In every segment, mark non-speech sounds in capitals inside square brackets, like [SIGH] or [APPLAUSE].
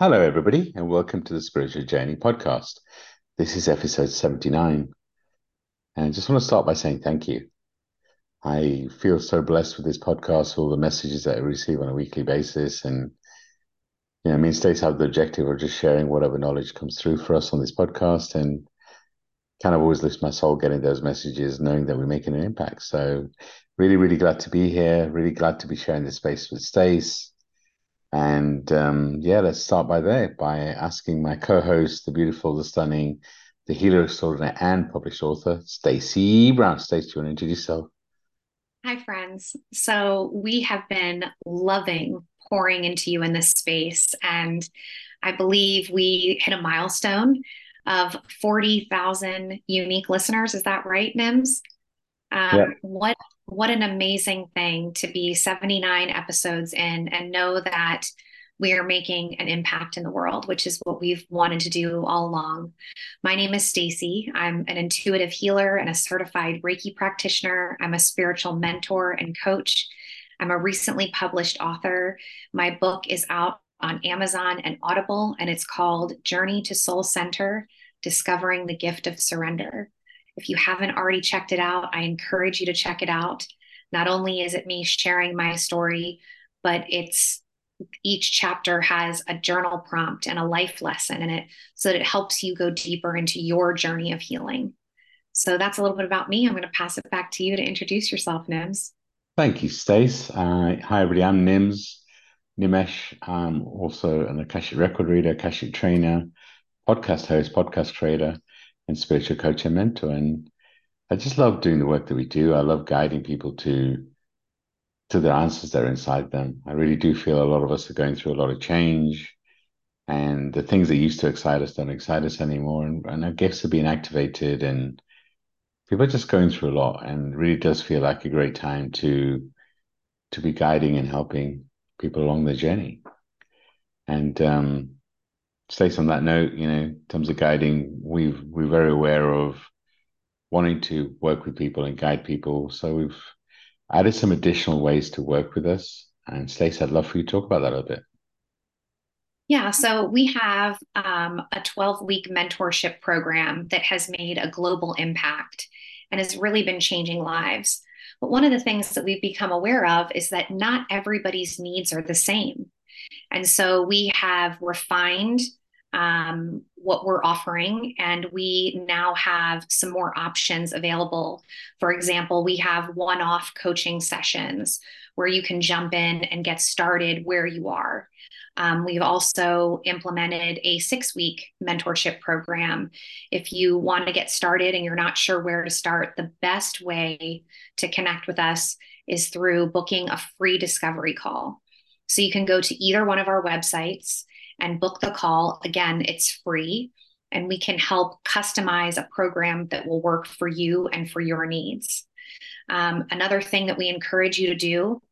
Hello, everybody, and welcome to the Spiritual Journey podcast. This is episode 79. And I just want to start by saying thank you. I feel so blessed with this podcast, all the messages that I receive on a weekly basis. And, you know, me and Stace have the objective of just sharing whatever knowledge comes through for us on this podcast. And kind of always lifts my soul getting those messages, knowing that we're making an impact. So, really, really glad to be here. Really glad to be sharing this space with Stace and um, yeah, let's start by there by asking my co-host, the beautiful, the stunning, the healer extraordinaire and published author, Stacey Brown. Stacey, do you want to introduce yourself? Hi, friends. So we have been loving pouring into you in this space, and I believe we hit a milestone of 40,000 unique listeners. Is that right, Nims? Um, yeah. What what an amazing thing to be 79 episodes in and know that we are making an impact in the world, which is what we've wanted to do all along. My name is Stacey. I'm an intuitive healer and a certified Reiki practitioner. I'm a spiritual mentor and coach. I'm a recently published author. My book is out on Amazon and Audible, and it's called Journey to Soul Center Discovering the Gift of Surrender. If you haven't already checked it out, I encourage you to check it out. Not only is it me sharing my story, but it's each chapter has a journal prompt and a life lesson in it so that it helps you go deeper into your journey of healing. So that's a little bit about me. I'm going to pass it back to you to introduce yourself, Nims. Thank you, Stace. Uh, hi, everybody. I'm Nims, Nimesh. I'm also an Akashic record reader, Akashic trainer, podcast host, podcast creator and spiritual coach and mentor. And I just love doing the work that we do. I love guiding people to to the answers that are inside them. I really do feel a lot of us are going through a lot of change, and the things that used to excite us don't excite us anymore. And, and our gifts are being activated, and people are just going through a lot. And really does feel like a great time to to be guiding and helping people along their journey. And um, Stace on that note, you know, in terms of guiding, we've we're very aware of wanting to work with people and guide people. So we've added some additional ways to work with us. And Stace, I'd love for you to talk about that a bit. Yeah, so we have um, a 12 week mentorship program that has made a global impact and has really been changing lives. But one of the things that we've become aware of is that not everybody's needs are the same. And so we have refined um, what we're offering, and we now have some more options available. For example, we have one off coaching sessions where you can jump in and get started where you are. Um, we've also implemented a six week mentorship program. If you want to get started and you're not sure where to start, the best way to connect with us is through booking a free discovery call. So you can go to either one of our websites and book the call. Again, it's free, and we can help customize a program that will work for you and for your needs. Um, another thing that we encourage you to do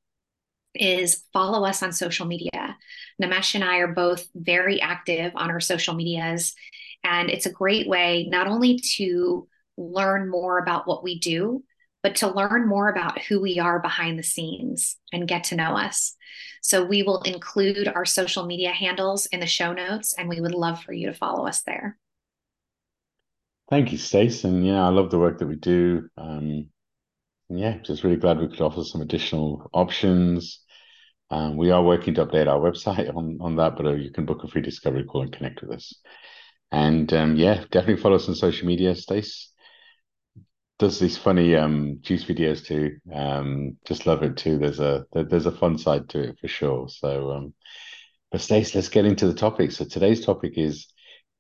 is follow us on social media. Nimesh and I are both very active on our social medias, and it's a great way not only to learn more about what we do, but to learn more about who we are behind the scenes and get to know us. So we will include our social media handles in the show notes, and we would love for you to follow us there. Thank you, Stace. And yeah, I love the work that we do. Um, yeah, just really glad we could offer some additional options. Um, we are working to update our website on, on that, but uh, you can book a free discovery call and connect with us. And um, yeah, definitely follow us on social media, Stace does these funny um juice videos too. Um, just love it too. There's a there's a fun side to it for sure. So, um, but Stace, let's get into the topic. So today's topic is: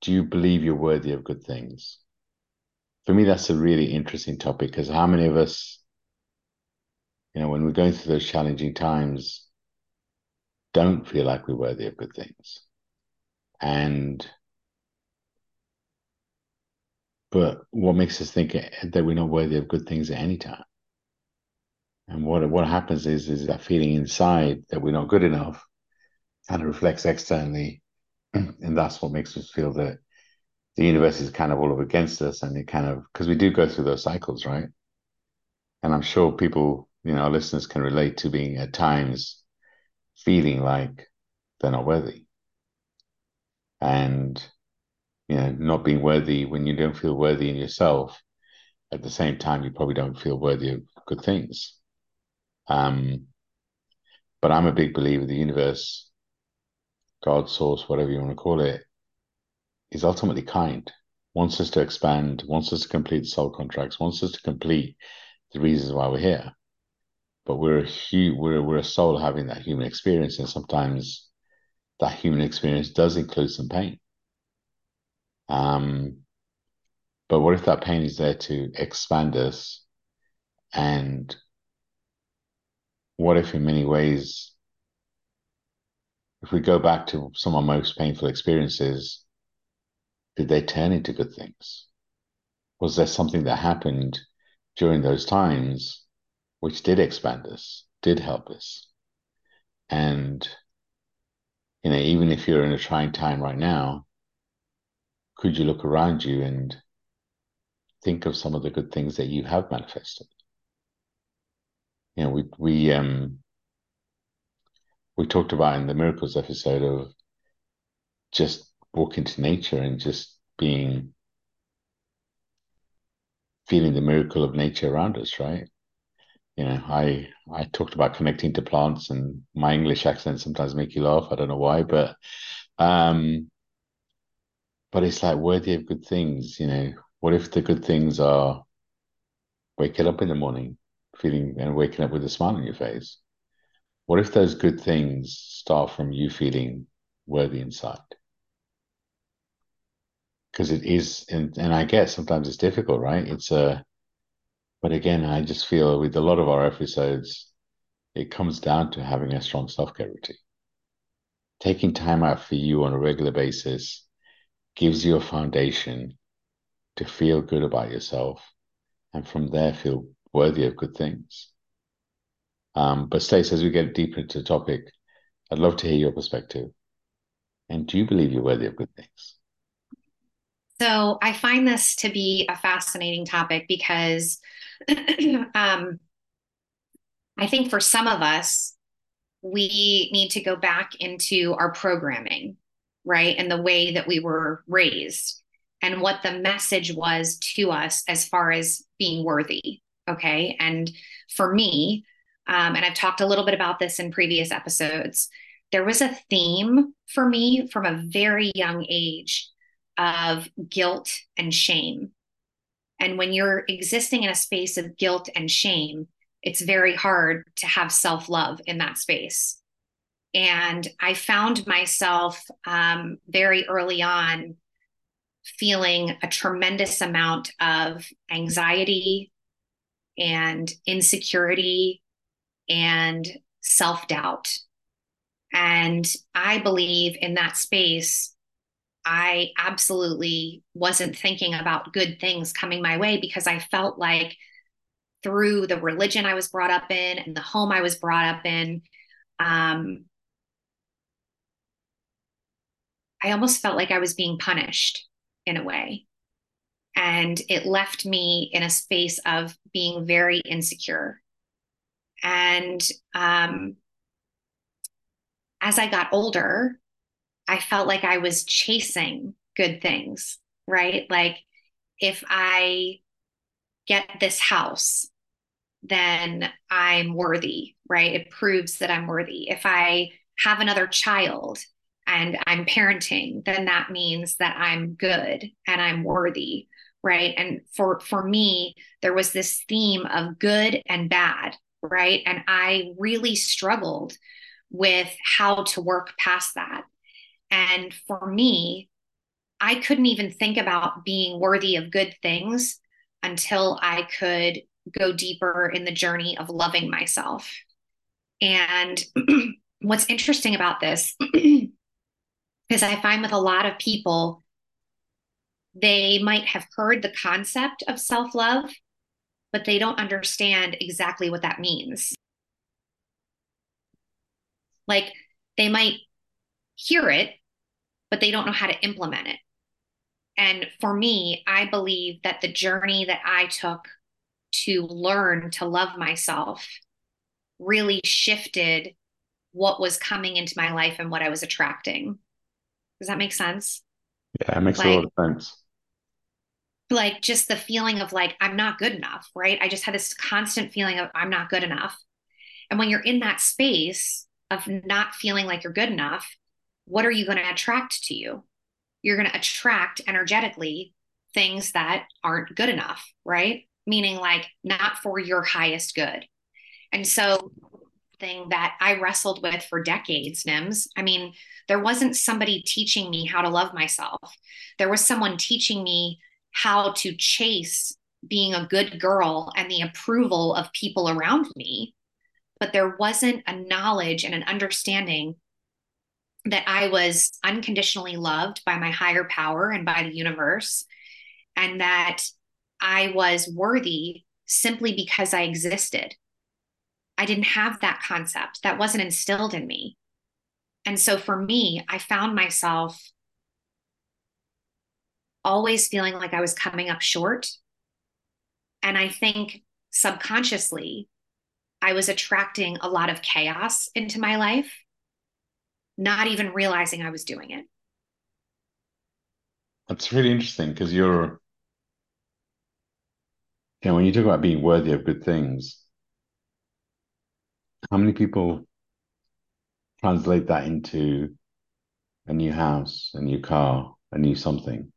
Do you believe you're worthy of good things? For me, that's a really interesting topic because how many of us, you know, when we're going through those challenging times, don't feel like we're worthy of good things, and but what makes us think that we're not worthy of good things at any time? And what what happens is is that feeling inside that we're not good enough kind of reflects externally, [CLEARS THROAT] and that's what makes us feel that the universe is kind of all up against us, and it kind of because we do go through those cycles, right? And I'm sure people, you know, our listeners can relate to being at times feeling like they're not worthy. and you know not being worthy when you don't feel worthy in yourself at the same time you probably don't feel worthy of good things. Um but i'm a big believer the universe god source whatever you want to call it is ultimately kind. Wants us to expand wants us to complete soul contracts wants us to complete the reasons why we're here. But we're a hu- we're, we're a soul having that human experience and sometimes that human experience does include some pain um, but what if that pain is there to expand us? And what if, in many ways, if we go back to some of our most painful experiences, did they turn into good things? Was there something that happened during those times which did expand us, did help us? And, you know, even if you're in a trying time right now, could you look around you and think of some of the good things that you have manifested? You know, we we um we talked about in the miracles episode of just walking to nature and just being feeling the miracle of nature around us, right? You know, I I talked about connecting to plants and my English accent sometimes make you laugh. I don't know why, but um but it's like worthy of good things, you know. What if the good things are waking up in the morning, feeling and waking up with a smile on your face? What if those good things start from you feeling worthy inside? Because it is, and, and I guess sometimes it's difficult, right? It's a, but again, I just feel with a lot of our episodes, it comes down to having a strong self care routine. Taking time out for you on a regular basis gives you a foundation to feel good about yourself and from there feel worthy of good things. Um, but Stace, as we get deeper into the topic, I'd love to hear your perspective. And do you believe you're worthy of good things? So I find this to be a fascinating topic because [CLEARS THROAT] um, I think for some of us, we need to go back into our programming, right? And the way that we were raised and what the message was to us as far as being worthy. Okay. And for me, um, and I've talked a little bit about this in previous episodes, there was a theme for me from a very young age of guilt and shame. And when you're existing in a space of guilt and shame, it's very hard to have self love in that space. And I found myself um, very early on feeling a tremendous amount of anxiety and insecurity and self doubt. And I believe in that space, I absolutely wasn't thinking about good things coming my way because I felt like through the religion I was brought up in and the home I was brought up in, um, I almost felt like I was being punished in a way. And it left me in a space of being very insecure. And um, as I got older, I felt like I was chasing good things, right? Like if I get this house, then I'm worthy, right? It proves that I'm worthy. If I have another child and I'm parenting, then that means that I'm good and I'm worthy, right? And for for me, there was this theme of good and bad, right? And I really struggled with how to work past that. And for me, I couldn't even think about being worthy of good things until I could go deeper in the journey of loving myself. And [CLEARS THROAT] what's interesting about this [CLEARS THROAT] is I find with a lot of people, they might have heard the concept of self love, but they don't understand exactly what that means. Like they might hear it, but they don't know how to implement it. And for me, I believe that the journey that I took to learn to love myself really shifted what was coming into my life and what I was attracting. Does that make sense? Yeah, it makes like, a lot of sense. Like just the feeling of like, I'm not good enough, right? I just had this constant feeling of I'm not good enough. And when you're in that space of not feeling like you're good enough, what are you going to attract to you? You're going to attract energetically things that aren't good enough, right? Meaning like not for your highest good. And so thing that I wrestled with for decades, Nims. I mean, there wasn't somebody teaching me how to love myself. There was someone teaching me how to chase being a good girl and the approval of people around me. But there wasn't a knowledge and an understanding that I was unconditionally loved by my higher power and by the universe, and that I was worthy simply because I existed. I didn't have that concept, that wasn't instilled in me. And so for me, I found myself always feeling like I was coming up short. And I think subconsciously, I was attracting a lot of chaos into my life not even realizing I was doing it. That's really interesting because you're, you know, when you talk about being worthy of good things, how many people translate that into a new house, a new car, a new something?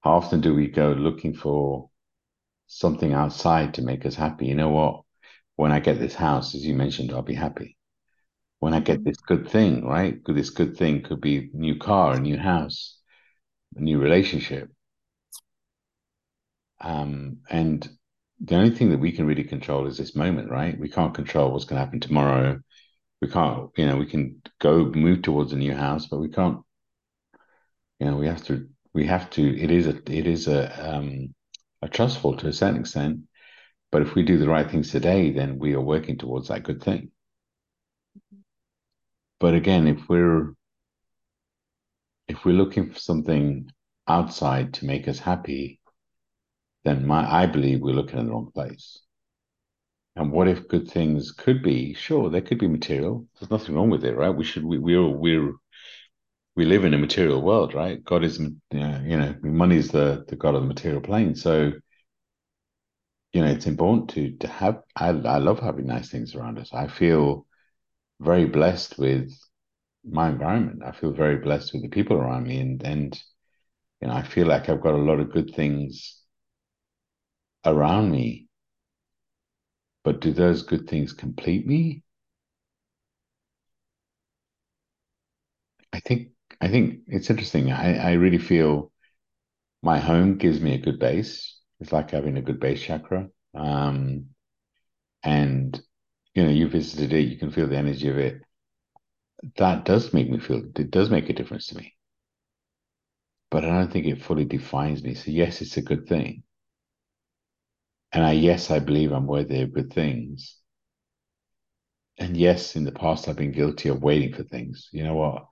How often do we go looking for something outside to make us happy? You know what? When I get this house, as you mentioned, I'll be happy when I get this good thing, right? This good thing could be a new car, a new house, a new relationship. Um, and the only thing that we can really control is this moment, right? We can't control what's going to happen tomorrow. We can't, you know, we can go move towards a new house, but we can't, you know, we have to, we have to, it is a, it is a, um, a trustful to a certain extent. But if we do the right things today, then we are working towards that good thing. But again, if we're if we're looking for something outside to make us happy, then my I believe we're looking in the wrong place. And what if good things could be? Sure, they could be material. There's nothing wrong with it, right? We should we we're we're we live in a material world, right? God is, you know, money is the the god of the material plane. So, you know, it's important to to have. I I love having nice things around us. I feel very blessed with my environment. I feel very blessed with the people around me, and and you know, I feel like I've got a lot of good things around me. But do those good things complete me? I think I think it's interesting. I, I really feel my home gives me a good base. It's like having a good base chakra. Um, and you know, you visited it, you can feel the energy of it. That does make me feel, it does make a difference to me. But I don't think it fully defines me. So, yes, it's a good thing. And I, yes, I believe I'm worthy of good things. And yes, in the past, I've been guilty of waiting for things. You know what?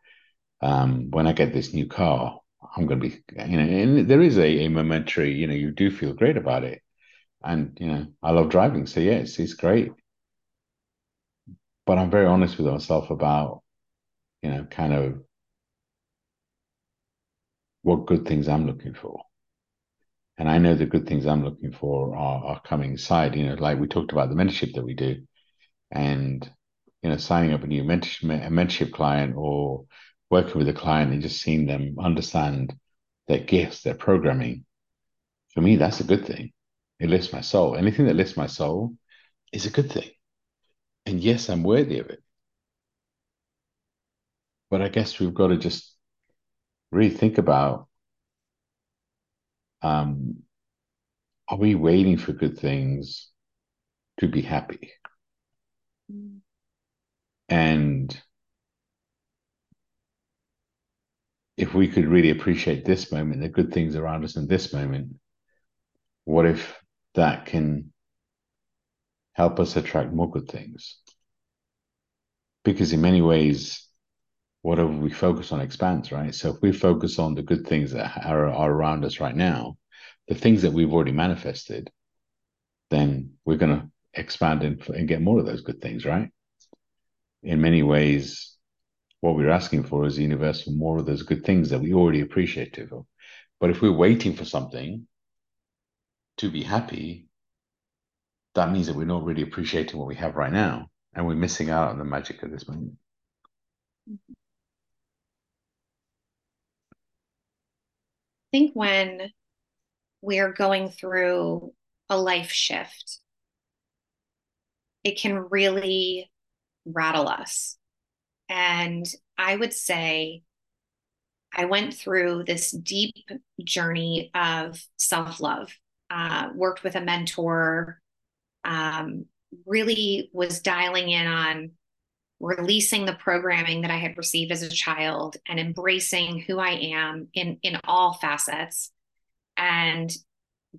Um, when I get this new car, I'm going to be, you know, and there is a, a momentary, you know, you do feel great about it. And, you know, I love driving. So, yes, it's great but I'm very honest with myself about, you know, kind of what good things I'm looking for. And I know the good things I'm looking for are, are coming inside, you know, like we talked about the mentorship that we do and, you know, signing up a new mentorship, mentorship client or working with a client and just seeing them understand their gifts, their programming. For me, that's a good thing. It lifts my soul. Anything that lifts my soul is a good thing. And yes, I'm worthy of it. But I guess we've got to just really think about um, are we waiting for good things to be happy? Mm. And if we could really appreciate this moment, the good things around us in this moment, what if that can help us attract more good things. Because in many ways, whatever we focus on expands, right? So if we focus on the good things that are, are around us right now, the things that we've already manifested, then we're going to expand and, and get more of those good things, right? In many ways, what we're asking for is the universe for more of those good things that we already appreciate to But if we're waiting for something to be happy, that means that we're not really appreciating what we have right now and we're missing out on the magic of this moment. I think when we're going through a life shift, it can really rattle us. And I would say I went through this deep journey of self love, uh, worked with a mentor, um, really was dialing in on releasing the programming that I had received as a child and embracing who I am in, in all facets and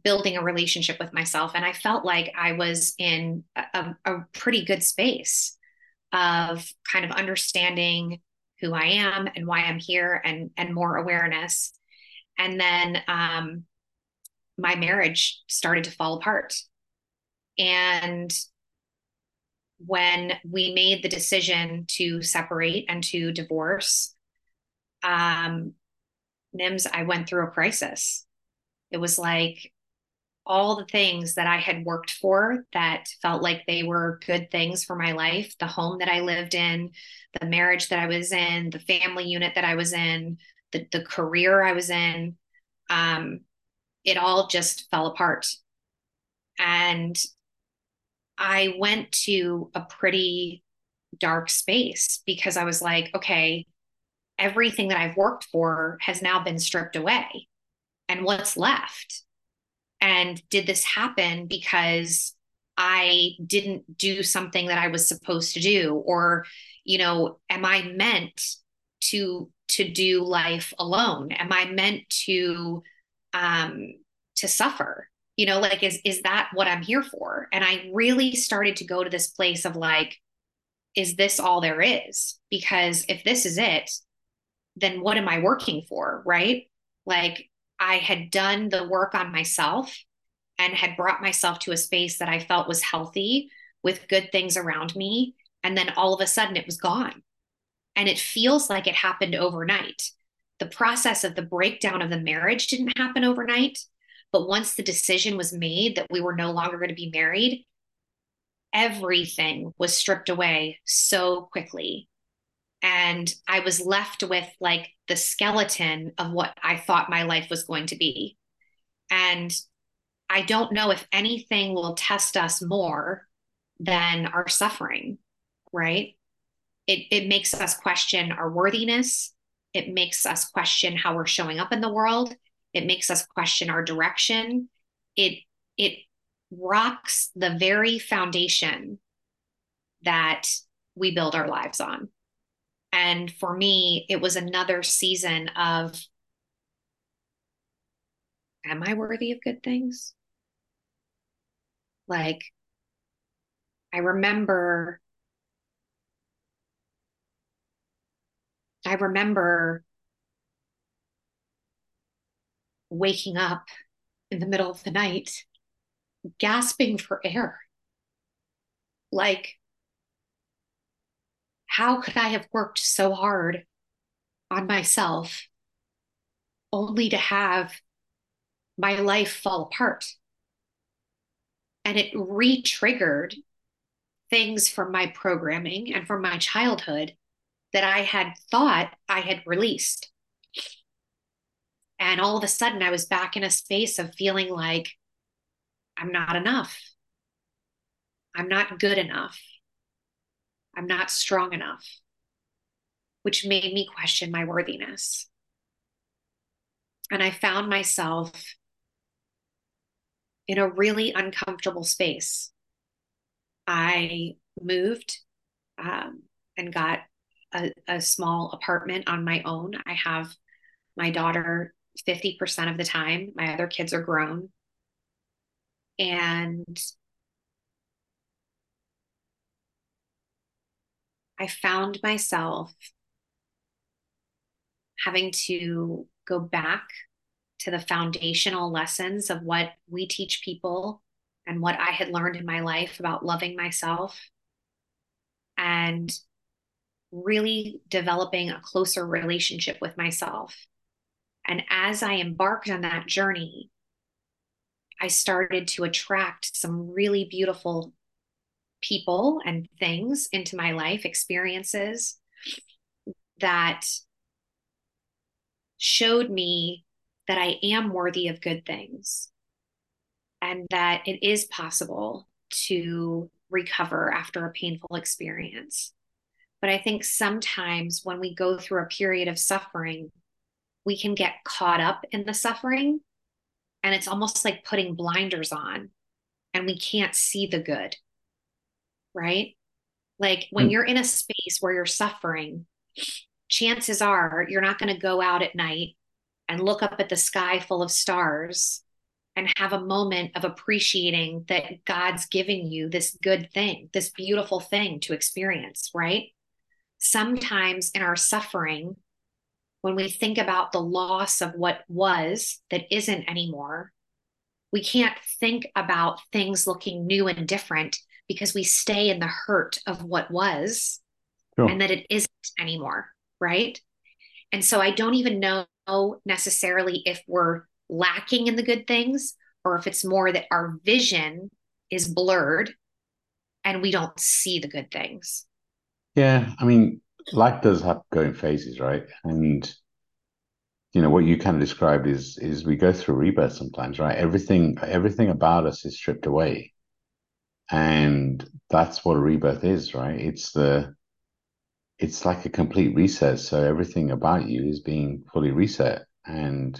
building a relationship with myself. And I felt like I was in a, a pretty good space of kind of understanding who I am and why I'm here and and more awareness. And then um, my marriage started to fall apart. And when we made the decision to separate and to divorce, um, Nims, I went through a crisis. It was like all the things that I had worked for that felt like they were good things for my life the home that I lived in, the marriage that I was in, the family unit that I was in, the, the career I was in. Um, it all just fell apart. And I went to a pretty dark space because I was like, okay, everything that I've worked for has now been stripped away. And what's left? And did this happen because I didn't do something that I was supposed to do? Or, you know, am I meant to to do life alone? Am I meant to um to suffer? You know, like is is that what I'm here for? And I really started to go to this place of like, is this all there is? Because if this is it, then what am I working for? Right. Like, I had done the work on myself and had brought myself to a space that I felt was healthy with good things around me. And then all of a sudden it was gone. And it feels like it happened overnight. The process of the breakdown of the marriage didn't happen overnight. But once the decision was made that we were no longer going to be married, everything was stripped away so quickly. And I was left with like the skeleton of what I thought my life was going to be. And I don't know if anything will test us more than our suffering, right? It, it makes us question our worthiness. It makes us question how we're showing up in the world. It makes us question our direction. It, it rocks the very foundation that we build our lives on. And for me, it was another season of Am I worthy of good things? Like, I remember, I remember waking up in the middle of the night, gasping for air. Like, how could I have worked so hard on myself only to have my life fall apart? And it re triggered things from my programming and from my childhood that I had thought I had released. And all of a sudden, I was back in a space of feeling like I'm not enough. I'm not good enough. I'm not strong enough, which made me question my worthiness. And I found myself in a really uncomfortable space. I moved um, and got a, a small apartment on my own. I have my daughter 50% of the time, my other kids are grown. And I found myself having to go back to the foundational lessons of what we teach people and what I had learned in my life about loving myself and really developing a closer relationship with myself. And as I embarked on that journey, I started to attract some really beautiful people and things into my life, experiences that showed me that I am worthy of good things and that it is possible to recover after a painful experience. But I think sometimes when we go through a period of suffering, we can get caught up in the suffering. And it's almost like putting blinders on and we can't see the good. Right? Like when mm. you're in a space where you're suffering, chances are you're not going to go out at night and look up at the sky full of stars and have a moment of appreciating that God's giving you this good thing, this beautiful thing to experience, right? Sometimes in our suffering, when we think about the loss of what was that isn't anymore, we can't think about things looking new and different because we stay in the hurt of what was sure. and that it isn't anymore, right? And so I don't even know necessarily if we're lacking in the good things or if it's more that our vision is blurred and we don't see the good things. Yeah, I mean, life does have going phases, right? And you know what you kind of described is is we go through rebirth sometimes, right? Everything everything about us is stripped away, and that's what a rebirth is, right? It's the it's like a complete reset. So everything about you is being fully reset, and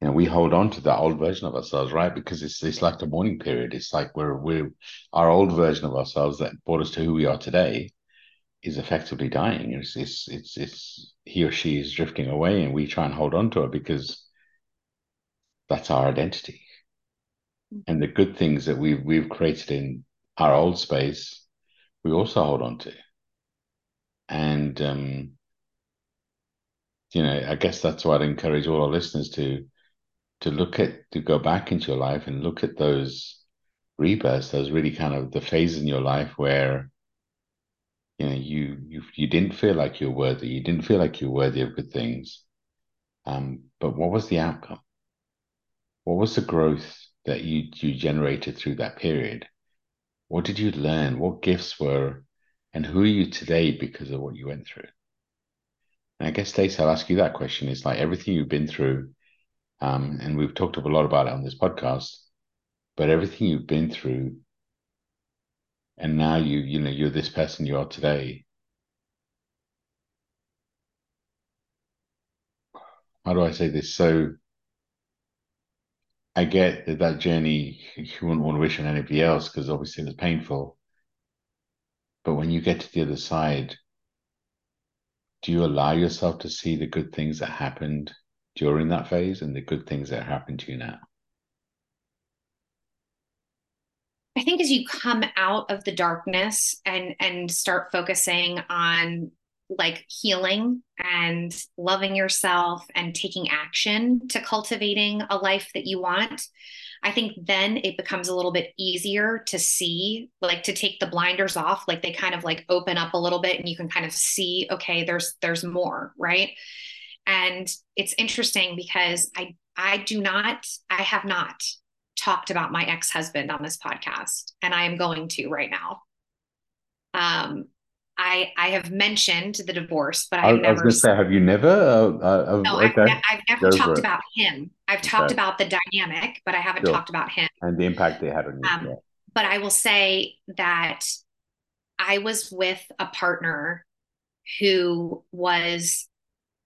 you know, we hold on to that old version of ourselves, right? Because it's it's like the mourning period. It's like we're we're our old version of ourselves that brought us to who we are today is effectively dying. It's it's it's it's he or she is drifting away, and we try and hold on to it because that's our identity. And the good things that we've we've created in our old space, we also hold on to. And um, you know, I guess that's why I'd encourage all our listeners to to look at to go back into your life and look at those rebirths, those really kind of the phases in your life where you know you you you didn't feel like you're worthy, you didn't feel like you're worthy of good things. Um, but what was the outcome? What was the growth that you you generated through that period? What did you learn? What gifts were, and who are you today because of what you went through? And I guess Stacey, I'll ask you that question. It's like everything you've been through um, and we've talked a lot about it on this podcast. But everything you've been through, and now you you know you're this person you are today. How do I say this? So I get that that journey you wouldn't want to wish on anybody else because obviously it's painful. But when you get to the other side, do you allow yourself to see the good things that happened during that phase and the good things that happen to you now? I think as you come out of the darkness and and start focusing on like healing and loving yourself and taking action to cultivating a life that you want i think then it becomes a little bit easier to see like to take the blinders off like they kind of like open up a little bit and you can kind of see okay there's there's more right? And it's interesting because I I do not I have not talked about my ex-husband on this podcast and I am going to right now. Um I I have mentioned the divorce, but I've I, never. I was say, have you never? Uh, uh, no, okay. I've, ne- I've, never Go talked about him. I've okay. talked about the dynamic, but I haven't sure. talked about him and the impact they had on you. Um, yeah. But I will say that I was with a partner who was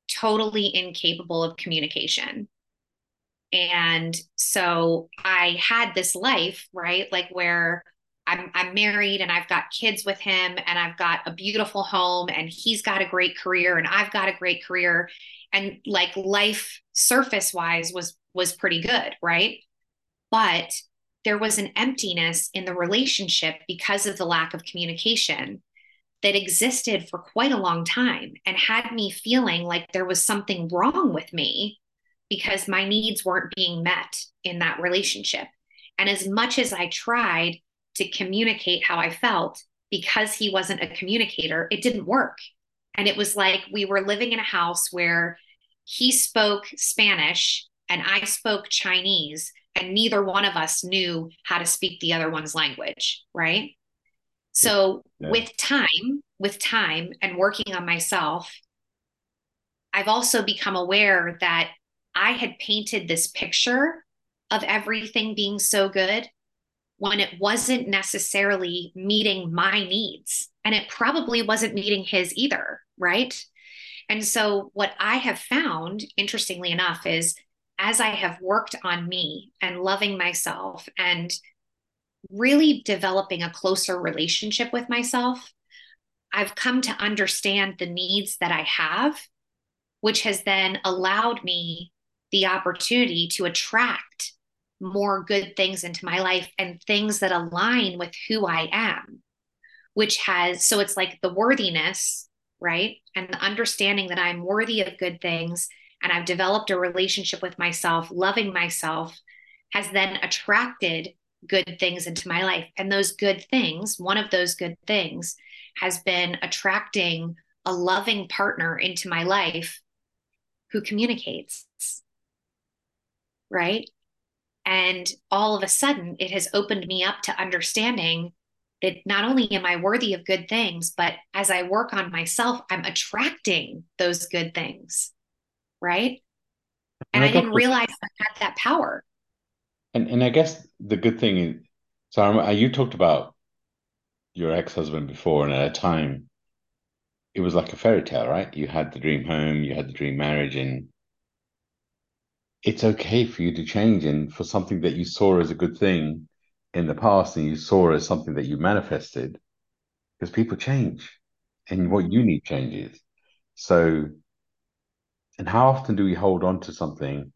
totally incapable of communication. And so I had this life, right? Like where I'm, I'm married and I've got kids with him and I've got a beautiful home and he's got a great career and I've got a great career. And like life surface wise was, was pretty good. Right. But there was an emptiness in the relationship because of the lack of communication that existed for quite a long time and had me feeling like there was something wrong with me because my needs weren't being met in that relationship. And as much as I tried to communicate how I felt, because he wasn't a communicator, it didn't work. And it was like we were living in a house where he spoke Spanish and I spoke Chinese, and neither one of us knew how to speak the other one's language, right? So yeah. with time, with time and working on myself, I've also become aware that I had painted this picture of everything being so good when it wasn't necessarily meeting my needs. And it probably wasn't meeting his either, right? And so, what I have found, interestingly enough, is as I have worked on me and loving myself and really developing a closer relationship with myself, I've come to understand the needs that I have, which has then allowed me the opportunity to attract more good things into my life and things that align with who I am, which has, so it's like the worthiness, right? And the understanding that I'm worthy of good things and I've developed a relationship with myself, loving myself, has then attracted good things into my life. And those good things, one of those good things has been attracting a loving partner into my life who communicates. Right. And all of a sudden, it has opened me up to understanding that not only am I worthy of good things, but as I work on myself, I'm attracting those good things. Right. And, and I, I didn't realize I had that power. And and I guess the good thing is, so I, uh, you talked about your ex husband before, and at a time, it was like a fairy tale, right? You had the dream home, you had the dream marriage, and it's okay for you to change and for something that you saw as a good thing in the past and you saw as something that you manifested because people change and what you need changes. So, and how often do we hold on to something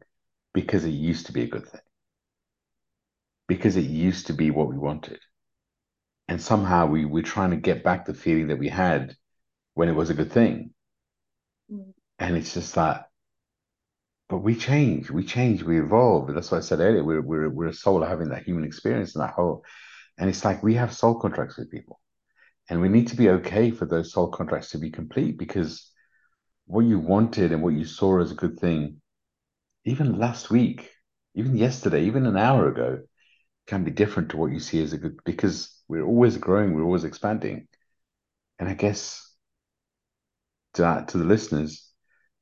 because it used to be a good thing? because it used to be what we wanted. And somehow we, we're trying to get back the feeling that we had when it was a good thing. Mm. And it's just that, but we change, we change, we evolve. That's what I said earlier. We're, we're, we're a soul having that human experience and that whole, and it's like we have soul contracts with people. And we need to be okay for those soul contracts to be complete because what you wanted and what you saw as a good thing, even last week, even yesterday, even an hour ago, can be different to what you see as a good because we're always growing, we're always expanding. And I guess to that, to the listeners,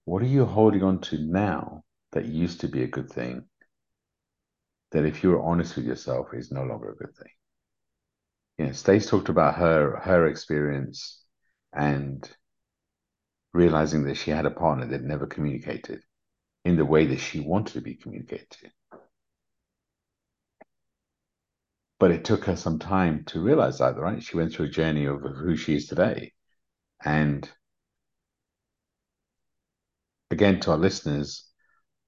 what are you holding on to now that used to be a good thing? That if you're honest with yourself is no longer a good thing. You know, Stace talked about her her experience and realizing that she had a partner that never communicated in the way that she wanted to be communicated. But it took her some time to realize that, right? She went through a journey of, who she is today. And again, to our listeners,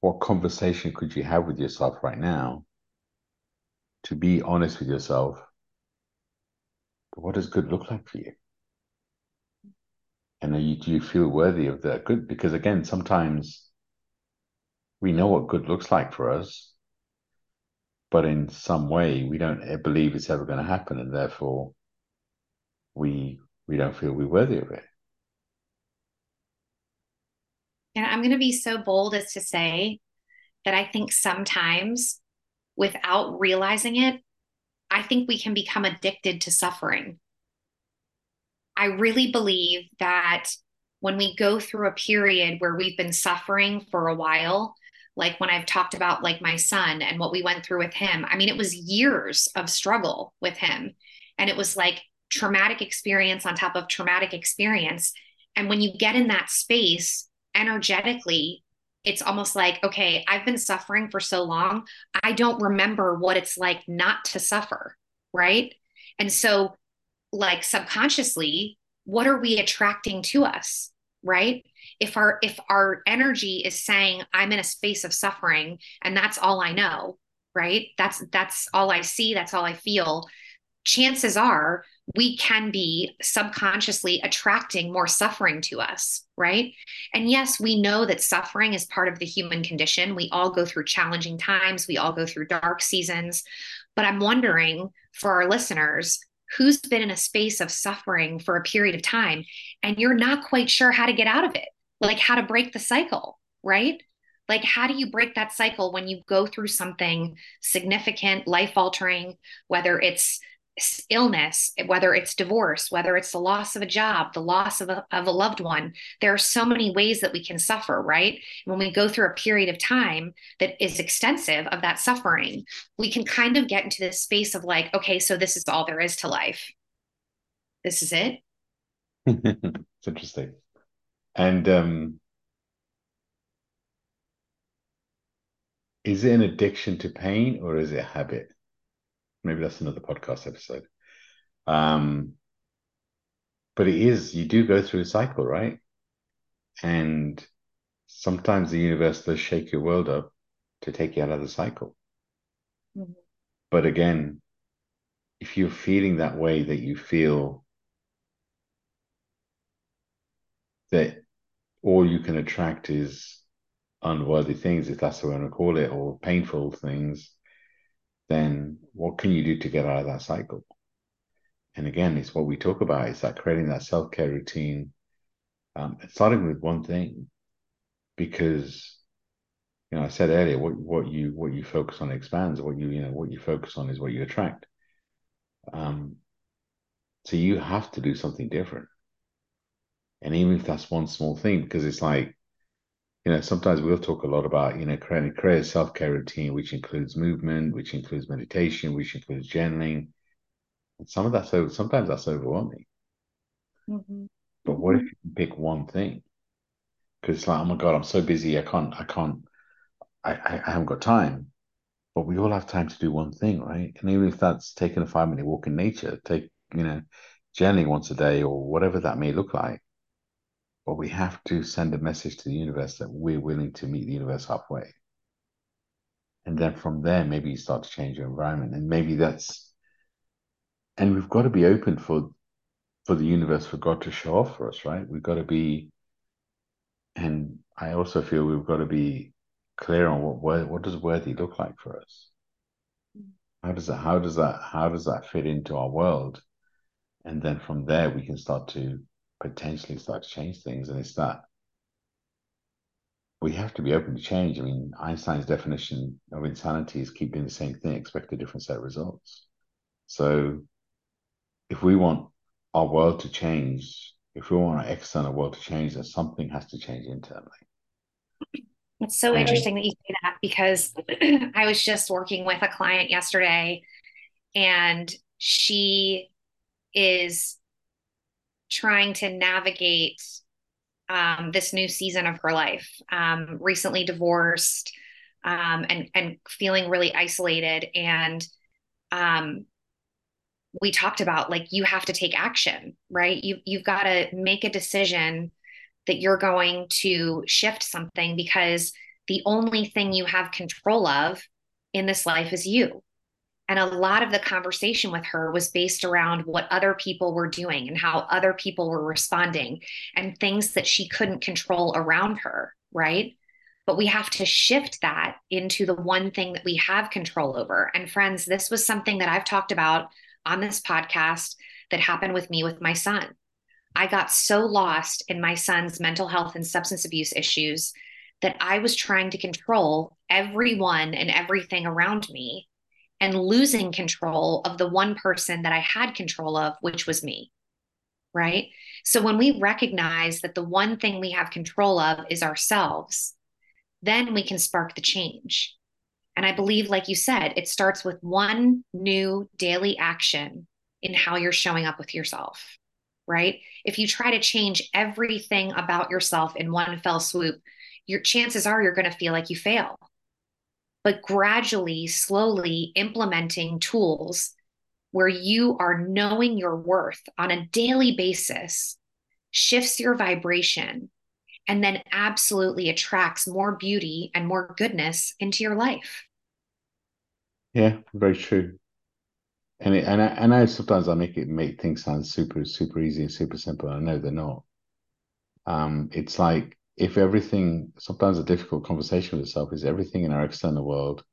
what conversation could you have with yourself right now to be honest with yourself? What does good look like for you? And you, do you feel worthy of that good? Because again, sometimes we know what good looks like for us, but in some way we don't believe it's ever going to happen, and therefore we we don't feel we're worthy of it. And I'm going to be so bold as to say that I think sometimes, without realizing it, I think we can become addicted to suffering. I really believe that when we go through a period where we've been suffering for a while, like when I've talked about like my son and what we went through with him. I mean, it was years of struggle with him. And it was like traumatic experience on top of traumatic experience. And when you get in that space energetically, it's almost like, okay, I've been suffering for so long. I don't remember what it's like not to suffer. Right. And so, like, subconsciously, what are we attracting to us? Right if our if our energy is saying i'm in a space of suffering and that's all i know right that's that's all i see that's all i feel chances are we can be subconsciously attracting more suffering to us, right? And yes, we know that suffering is part of the human condition. We all go through challenging times, we all go through dark seasons. But I'm wondering for our listeners, who's been in a space of suffering for a period of time and you're not quite sure how to get out of it, like how to break the cycle, right? Like, how do you break that cycle when you go through something significant, life altering, whether it's illness, whether it's divorce, whether it's the loss of a job, the loss of a, of a loved one, there are so many ways that we can suffer, right? When we go through a period of time that is extensive of that suffering, we can kind of get into this space of like, okay, so this is all there is to life. This is it. [LAUGHS] it's interesting. And um, is it an addiction to pain or is it a habit? Maybe that's another podcast episode. Um, but it is, you do go through a cycle, right? And sometimes the universe does shake your world up to take you out of the cycle. Mm-hmm. But again, if you're feeling that way, that you feel that all you can attract is unworthy things, if that's the way I want to call it, or painful things, then what can you do to get out of that cycle? And again, it's what we talk about. It's like creating that self care routine, um, starting with one thing, because you know I said earlier, what what you what you focus on expands. What you you know what you focus on is what you attract. Um, so you have to do something different, and even if that's one small thing, because it's like you know, sometimes we'll talk a lot about, you know, creating create a self-care routine, which includes movement, which includes meditation, which includes journaling. And some of that's so sometimes that's overwhelming. Mm-hmm. But what if you can pick one thing? Because it's like, oh my God, I'm so busy, I can't, I can't, I, I, I haven't got time. But we all have time to do one thing, right? And even if that's taking a five minute walk in nature, take, you know, journaling once a day or whatever that may look like but we have to send a message to the universe that we're willing to meet the universe halfway. And then from there, maybe you start to change your environment. And maybe that's, and we've got to be open for for the universe, for God to show off for us, right? We've got to be, and I also feel we've got to be clear on what what does worthy look like for us. How does that how does that how does that fit into our world? And then from there we can start to potentially start to change things. And it's that we have to be open to change. I mean, Einstein's definition of insanity is keep doing the same thing, expect a different set of results. So if we want our world to change, if we want our external world to change, then something has to change internally. It's so interesting that you say that because [CLEARS THROAT] I was just working with a client yesterday and she is trying to navigate um, this new season of her life. Um, recently divorced um, and and feeling really isolated. And um, we talked about like you have to take action, right? You you've got to make a decision that you're going to shift something because the only thing you have control of in this life is you. And a lot of the conversation with her was based around what other people were doing and how other people were responding and things that she couldn't control around her, right? But we have to shift that into the one thing that we have control over. And friends, this was something that I've talked about on this podcast that happened with me with my son. I got so lost in my son's mental health and substance abuse issues that I was trying to control everyone and everything around me and losing control of the one person that I had control of, which was me. Right. So when we recognize that the one thing we have control of is ourselves, then we can spark the change. And I believe, like you said, it starts with one new daily action in how you're showing up with yourself. Right. If you try to change everything about yourself in one fell swoop, your chances are you're going to feel like you fail but gradually, slowly implementing tools where you are knowing your worth on a daily basis shifts your vibration and then absolutely attracts more beauty and more goodness into your life. Yeah, very true. And it, and I, and I sometimes I make it make things sound super super easy and super simple. I know they're not. Um, it's like if everything, sometimes a difficult conversation with yourself is everything in our external world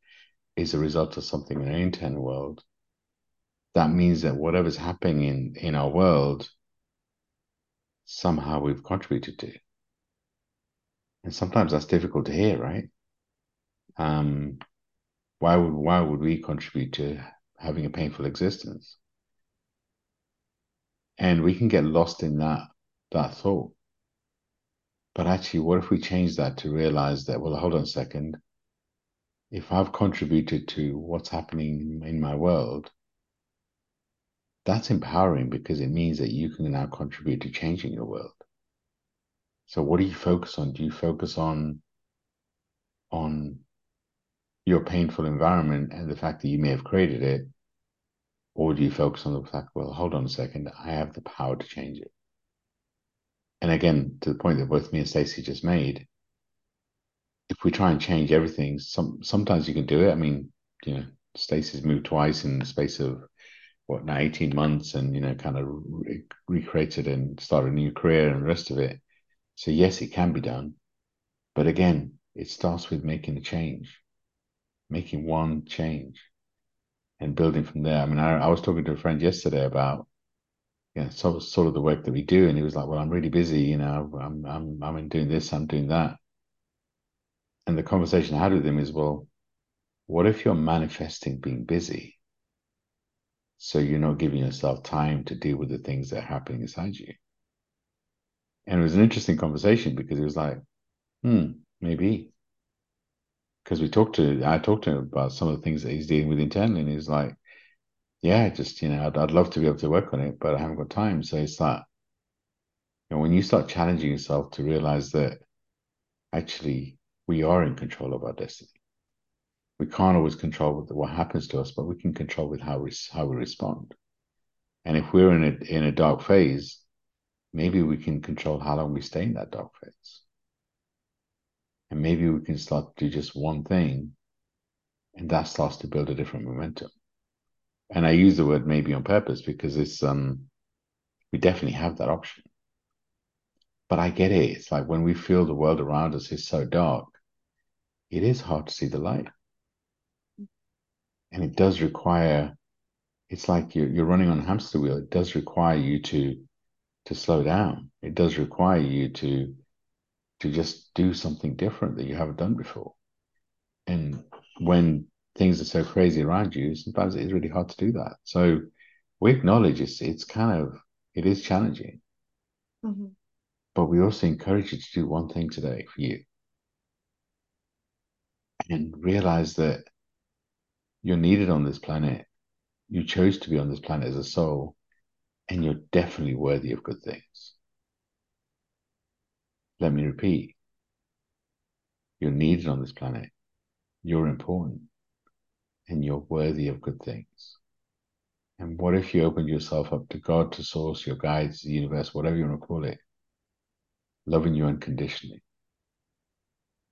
is a result of something in our internal world, that means that whatever's happening in, in our world, somehow we've contributed to. And sometimes that's difficult to hear, right? Um, why would why would we contribute to having a painful existence? And we can get lost in that that thought. But actually, what if we change that to realize that, well, hold on a second. If I've contributed to what's happening in my world, that's empowering because it means that you can now contribute to changing your world. So what do you focus on? Do you focus on on your painful environment and the fact that you may have created it? Or do you focus on the fact, well, hold on a second, I have the power to change it? And again, to the point that both me and Stacey just made, if we try and change everything, some sometimes you can do it. I mean, you know, Stacey's moved twice in the space of what now 18 months and you know kind of re- recreated and started a new career and the rest of it. So yes it can be done. But again it starts with making a change making one change and building from there. I mean i, I was talking to a friend yesterday about you know sort, sort of the work that we do and he was like well i'm really busy you know i'm i'm i'm doing this i'm doing that and the conversation i had with him is well what if you're manifesting being busy so you're not giving yourself time to deal with the things that are happening inside you. And it was an interesting conversation because it was like, hmm, maybe. Because we talked to, I talked to him about some of the things that he's dealing with internally, and he's like, yeah, just, you know, I'd, I'd love to be able to work on it, but I haven't got time. So it's that you know, when you start challenging yourself to realize that actually we are in control of our destiny we can't always control what, happens to us, but we can control with how we how we respond. And if we're in a in a dark phase, maybe we can control how long we stay in that dark phase. And maybe we can start to do just one thing, and that starts to build a different momentum. And I use the word maybe on purpose because it's um we definitely have that option. But I get it. It's like when we feel the world around us is so dark, it is hard to see the light and it does require it's like you're, you're running on a hamster wheel it does require you to to slow down it does require you to to just do something different that you haven't done before and when things are so crazy around you sometimes it is really hard to do that so we acknowledge it's it's kind of it is challenging mm-hmm. but we also encourage you to do one thing today for you and realize that you're needed on this planet. You chose to be on this planet as a soul, and you're definitely worthy of good things. Let me repeat you're needed on this planet. You're important, and you're worthy of good things. And what if you opened yourself up to God, to Source, your guides, the universe, whatever you want to call it, loving you unconditionally?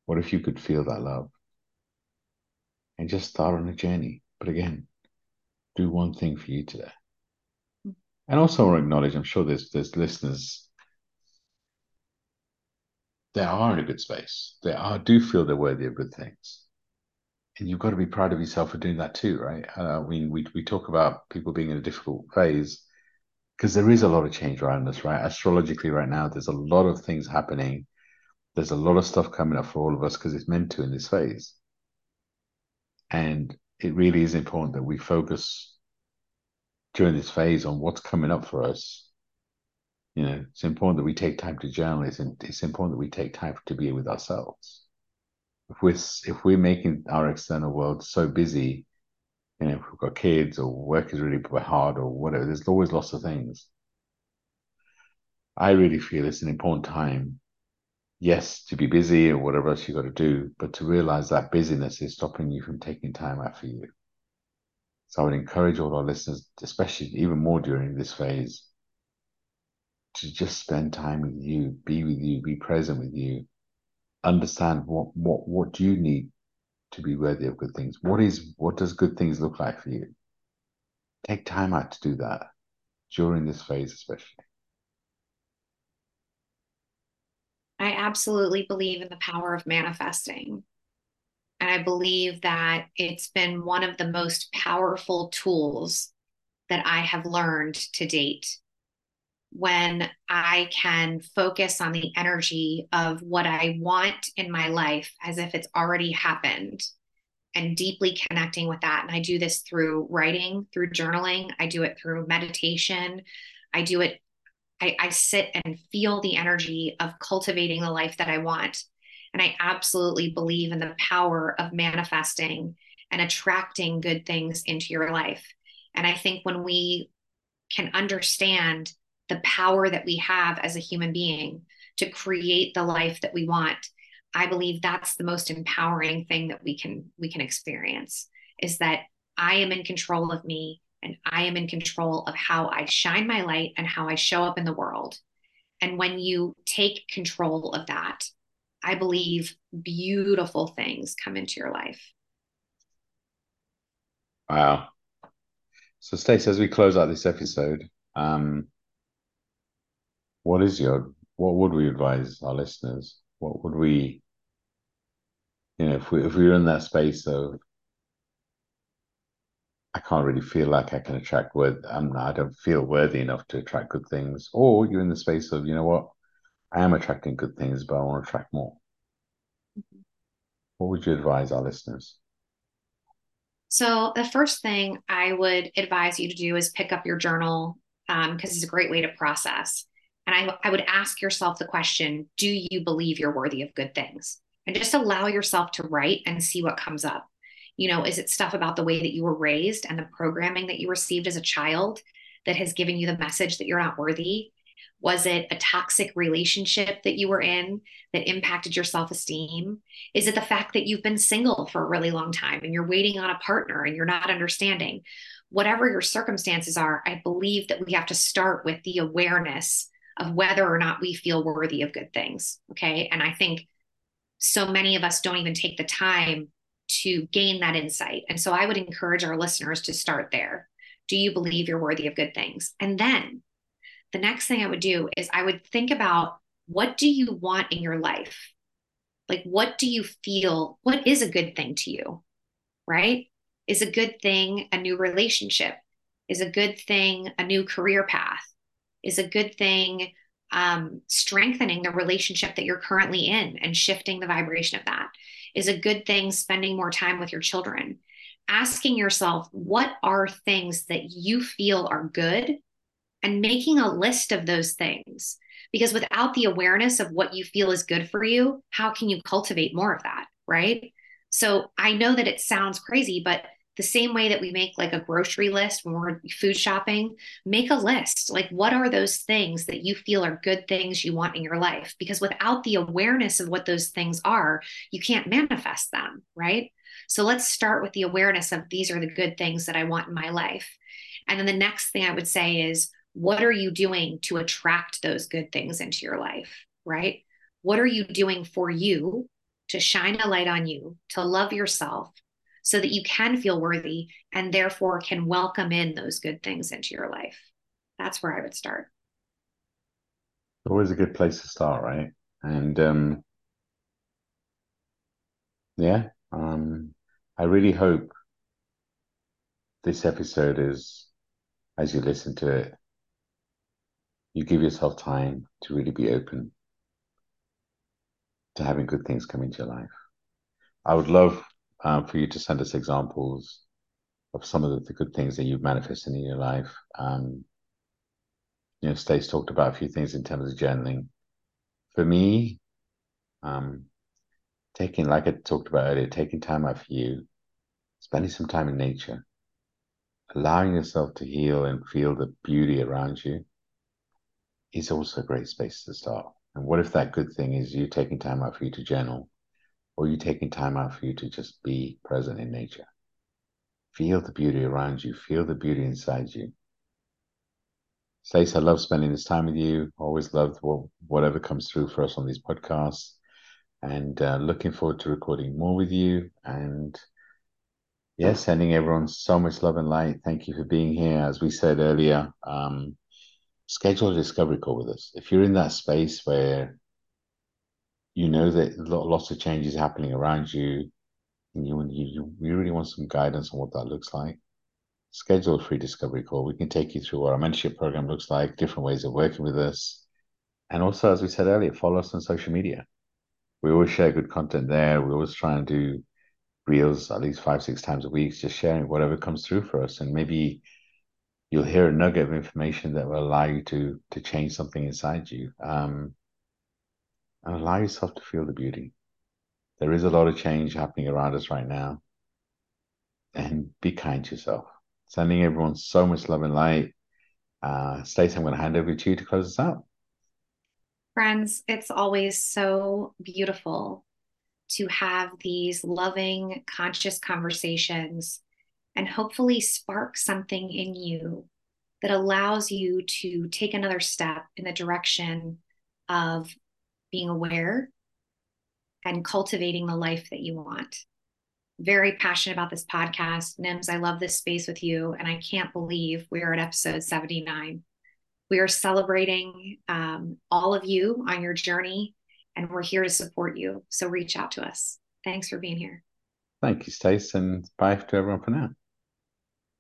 What if you could feel that love? and just start on a journey. But again, do one thing for you today. And also I want to acknowledge, I'm sure there's there's listeners they are in a good space. They are do feel they're worthy of good things. And you've got to be proud of yourself for doing that too, right? Uh, we, we we talk about people being in a difficult phase because there is a lot of change around us, right? Astrologically, right now, there's a lot of things happening. There's a lot of stuff coming up for all of us because it's meant to in this phase. And it really is important that we focus during this phase on what's coming up for us. You know, it's important that we take time to journal. It's, it's important that we take time to be with ourselves. If we're if we're making our external world so busy, you know, if we've got kids or work is really hard or whatever, there's always lots of things. I really feel it's an important time yes, to be busy or whatever else you've got to do, but to realize that busyness is stopping you from taking time out for you. So I would encourage all our listeners, especially even more during this phase, to just spend time with you, be with you, be present with you, understand what what what do you need to be worthy of good things. What is what does good things look like for you? Take time out to do that during this phase, especially. I absolutely believe in the power of manifesting. And I believe that it's been one of the most powerful tools that I have learned to date when I can focus on the energy of what I want in my life as if it's already happened and deeply connecting with that. And I do this through writing, through journaling, I do it through meditation, I do it. I, I sit and feel the energy of cultivating the life that I want. And I absolutely believe in the power of manifesting and attracting good things into your life. And I think when we can understand the power that we have as a human being to create the life that we want i believe that's the most empowering thing that we can we can experience is that i am in control of me and i am in control of how i shine my light and how i show up in the world. And when you take control of that i believe beautiful things come into your life. Wow. So Stacey, as we close out this episode um what is your what would we advise our listeners? What would we you know if we if we were in that space of I can't really feel like I can attract worth I'm I don't feel worthy enough to attract good things. Or you're in the space of, you know what, I am attracting good things, but I want to attract more. Mm-hmm. What would you advise our listeners? So the first thing I would advise you to do is pick up your journal because um, it's a great way to process. And I, I would ask yourself the question Do you believe you're worthy of good things? And just allow yourself to write and see what comes up. You know, is it stuff about the way that you were raised and the programming that you received as a child that has given you the message that you're not worthy? Was it a toxic relationship that you were in that impacted your self esteem? Is it the fact that you've been single for a really long time and you're waiting on a partner and you're not understanding? Whatever your circumstances are, I believe that we have to start with the awareness of whether or not we feel worthy of good things. Okay. And I think so many of us don't even take the time to gain that insight. And so I would encourage our listeners to start there. Do you believe you're worthy of good things? And then the next thing I would do is I would think about what do you want in your life? Like, what do you feel? What is a good thing to you? Right? Is a good thing a new relationship? Is a good thing a new career path? Is a good thing um, strengthening the relationship that you're currently in and shifting the vibration of that is a good thing spending more time with your children. Asking yourself what are things that you feel are good? And making a list of those things. Because without the awareness of what you feel is good for you how can you cultivate more of that right? So i know that it sounds crazy but the same way that we make like a grocery list when we're food shopping, make a list. Like, what are those things that you feel are good things you want in your life? Because without the awareness of what those things are, you can't manifest them, right? So let's start with the awareness of these are the good things that I want in my life. And then the next thing I would say is, what are you doing to attract those good things into your life, right? What are you doing for you to shine a light on you, to love yourself, so that you can feel worthy and therefore can welcome in those good things into your life. That's where I would start. Always a good place to start, right? And um, yeah, um, I really hope this episode is, as you listen to it, you give yourself time to really be open to having good things come into your life. I would love um, for you to send us examples of some of the, the good things that you've manifested in your life. Um, you know, Stace talked about a few things in terms of journaling. For me, um, taking, like I talked about earlier, taking time out for you, spending some time in nature, allowing yourself to heal and feel the beauty around you is also a great space to start. And what if that good thing is you taking time out for you to journal, or you taking time out for you to just be present in nature. Feel the beauty around you, feel the beauty inside you. Stace, I love spending this time with you. Always loved whatever comes through for us on these podcasts. And uh, looking forward to recording more with you. And yeah, sending everyone so much love and light. Thank you for being here. As we said earlier, um, schedule a discovery call with us. If you're in that space where you know that lots of changes happening around you, and you you you really want some guidance on what that looks like. schedule a free discovery call. We can take you through what our mentorship program looks like, different ways of working with us. And also, as we said earlier, follow us on social media. We always share good content there. We always try and do reels at least five, six times a week, just sharing whatever comes through for us. And maybe you'll hear a nugget of information that will allow you to to change something inside you. Um, and allow yourself to feel the beauty. There is a lot of change happening around us right now. And be kind to yourself. Sending everyone so much love and light. Uh, Stacey, I'm going to hand over to you to close us out. Friends, it's always so beautiful to have these loving, conscious conversations and hopefully spark something in you that allows you to take another step in the direction of being aware and cultivating the life that you want. Very passionate about this podcast. Nims, I love this space with you, and I can't believe we are at episode 79. We are celebrating um, all of you on your journey, and we're here to support you. So reach out to us. Thanks for being here. Thank you, Stace, and bye to everyone for now.